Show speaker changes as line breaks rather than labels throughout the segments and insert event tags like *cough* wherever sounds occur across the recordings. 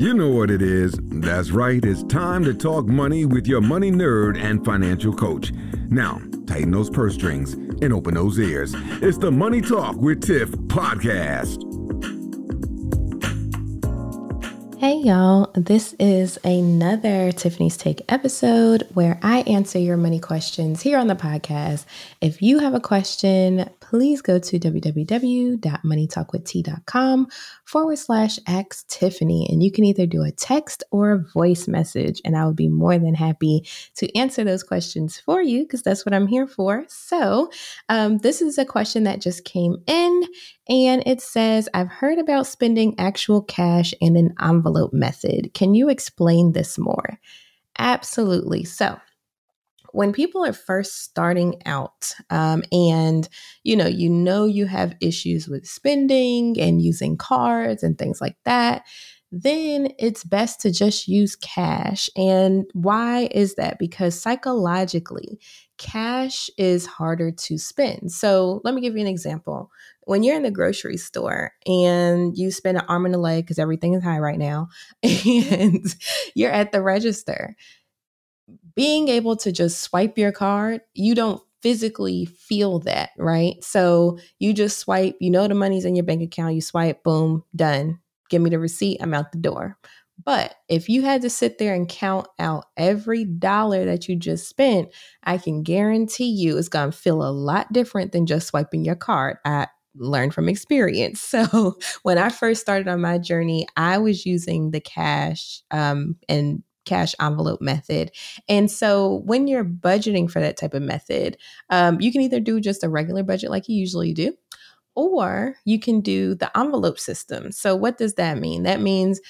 You know what it is. That's right. It's time to talk money with your money nerd and financial coach. Now, tighten those purse strings and open those ears. It's the Money Talk with Tiff podcast.
Hey y'all, this is another Tiffany's Take episode where I answer your money questions here on the podcast. If you have a question, please go to www.moneytalkwitht.com forward slash ask Tiffany. And you can either do a text or a voice message. And I would be more than happy to answer those questions for you because that's what I'm here for. So, um, this is a question that just came in and it says, I've heard about spending actual cash in an envelope method. Can you explain this more? Absolutely. So, when people are first starting out um, and you know you know you have issues with spending and using cards and things like that then it's best to just use cash. And why is that? Because psychologically cash is harder to spend. So let me give you an example. When you're in the grocery store and you spend an arm and a leg because everything is high right now *laughs* and you're at the register being able to just swipe your card, you don't physically feel that, right? So you just swipe, you know the money's in your bank account, you swipe, boom, done. Give me the receipt, I'm out the door. But if you had to sit there and count out every dollar that you just spent, I can guarantee you it's going to feel a lot different than just swiping your card. I learned from experience. *laughs* So when I first started on my journey, I was using the cash um, and cash envelope method. And so when you're budgeting for that type of method, um, you can either do just a regular budget like you usually do, or you can do the envelope system. So what does that mean? That means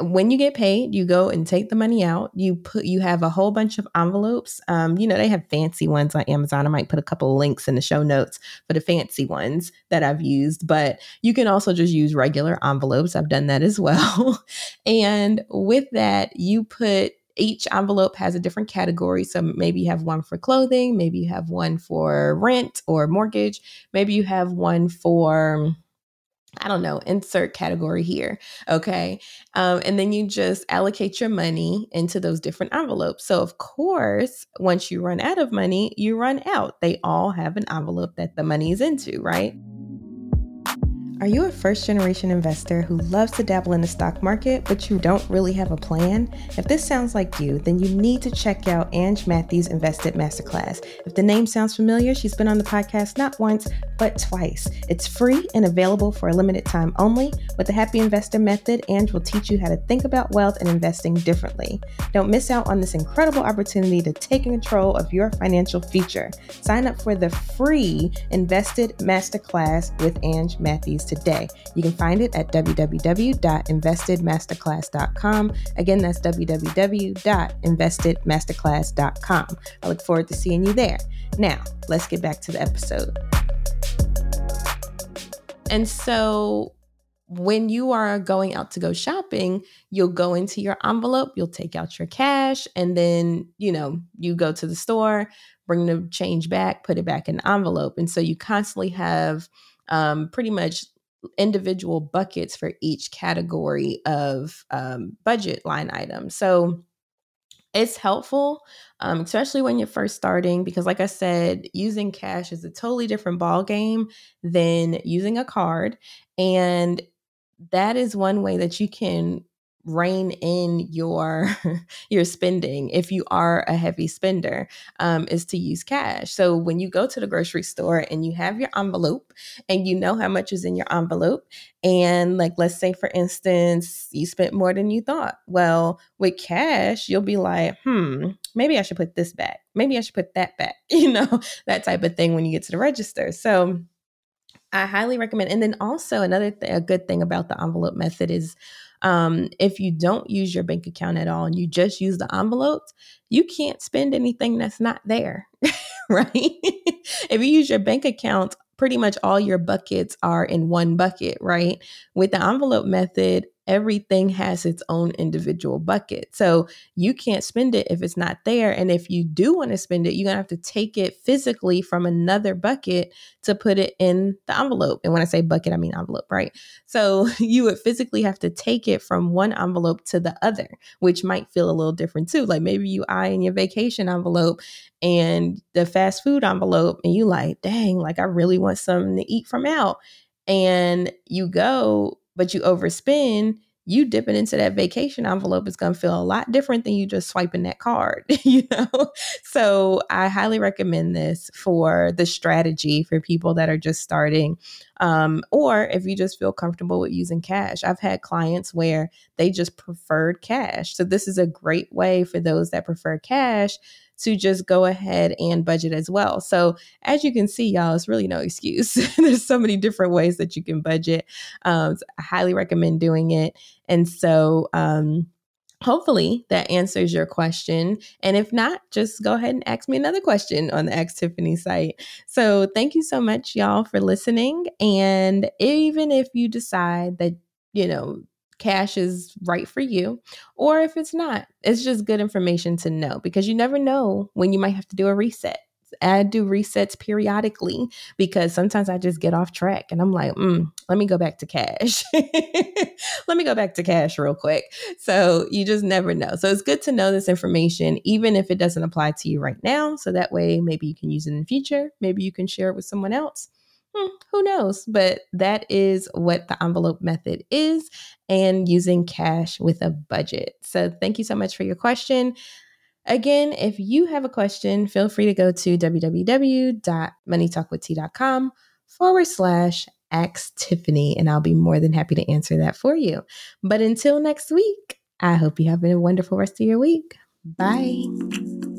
when you get paid, you go and take the money out. You put you have a whole bunch of envelopes. Um, you know they have fancy ones on Amazon. I might put a couple links in the show notes for the fancy ones that I've used. But you can also just use regular envelopes. I've done that as *laughs* well. and with that, you put each envelope has a different category. So maybe you have one for clothing, maybe you have one for rent or mortgage, maybe you have one for I don't know, insert category here. Okay. Um, and then you just allocate your money into those different envelopes. So, of course, once you run out of money, you run out. They all have an envelope that the money is into, right? Are you a first generation investor who loves to dabble in the stock market, but you don't really have a plan? If this sounds like you, then you need to check out Ange Matthews Invested Masterclass. If the name sounds familiar, she's been on the podcast not once, but twice. It's free and available for a limited time only. With the Happy Investor Method, Ange will teach you how to think about wealth and investing differently. Don't miss out on this incredible opportunity to take control of your financial future. Sign up for the free Invested Masterclass with Ange Matthews today. You can find it at www.investedmasterclass.com. Again, that's www.investedmasterclass.com. I look forward to seeing you there. Now, let's get back to the episode. And so, when you are going out to go shopping, you'll go into your envelope, you'll take out your cash, and then, you know, you go to the store, bring the change back, put it back in the envelope. And so you constantly have um, pretty much individual buckets for each category of um, budget line item. So it's helpful, um, especially when you're first starting, because like I said, using cash is a totally different ball game than using a card, and that is one way that you can rein in your *laughs* your spending if you are a heavy spender um, is to use cash so when you go to the grocery store and you have your envelope and you know how much is in your envelope and like let's say for instance you spent more than you thought well with cash you'll be like hmm maybe i should put this back maybe i should put that back *laughs* you know that type of thing when you get to the register so I highly recommend. And then also another th- a good thing about the envelope method is um, if you don't use your bank account at all and you just use the envelopes, you can't spend anything that's not there, *laughs* right? if you use your bank account, pretty much all your buckets are in one bucket, right? With the envelope method, everything has its own individual bucket. So you can't spend it if it's not there. And if you do want to spend it, you're going to have to take it physically from another bucket to put it in the envelope. And when I say bucket, I mean envelope, right? So *laughs* you would physically have to take it from one envelope to the other, which might feel a little different too. Like maybe you eye in your vacation envelope and the fast food envelope, and you like, dang, like I really want something to eat from out. And you go, but you overspend you dipping into that vacation envelope is going to feel a lot different than you just swiping that card, *laughs* you know? So I highly recommend this for the strategy for people that are just starting. Um, or if you just feel comfortable with using cash. I've had clients where they just preferred cash. So this is a great way for those that prefer cash to just go ahead and budget as well. So, as you can see, y'all, it's really no excuse. *laughs* There's so many different ways that you can budget. Um, so I highly recommend doing it. And so, um, hopefully that answers your question. And if not, just go ahead and ask me another question on the Ask Tiffany site. So thank you so much, y'all, for listening. And even if you decide that, you know, cash is right for you or if it's not it's just good information to know because you never know when you might have to do a reset I do resets periodically because sometimes I just get off track and I'm like, mm, let me go back to cash. *laughs* let me go back to cash real quick. So you just never know. So it's good to know this information, even if it doesn't apply to you right now. So that way, maybe you can use it in the future. Maybe you can share it with someone else Hmm, who knows? But that is what the envelope method is and using cash with a budget. So thank you so much for your question. Again, if you have a question, feel free to go to www.moneytalkwitht.com forward slash ask Tiffany, and I'll be more than happy to answer that for you. But until next week, I hope you have a wonderful rest of your week. Bye.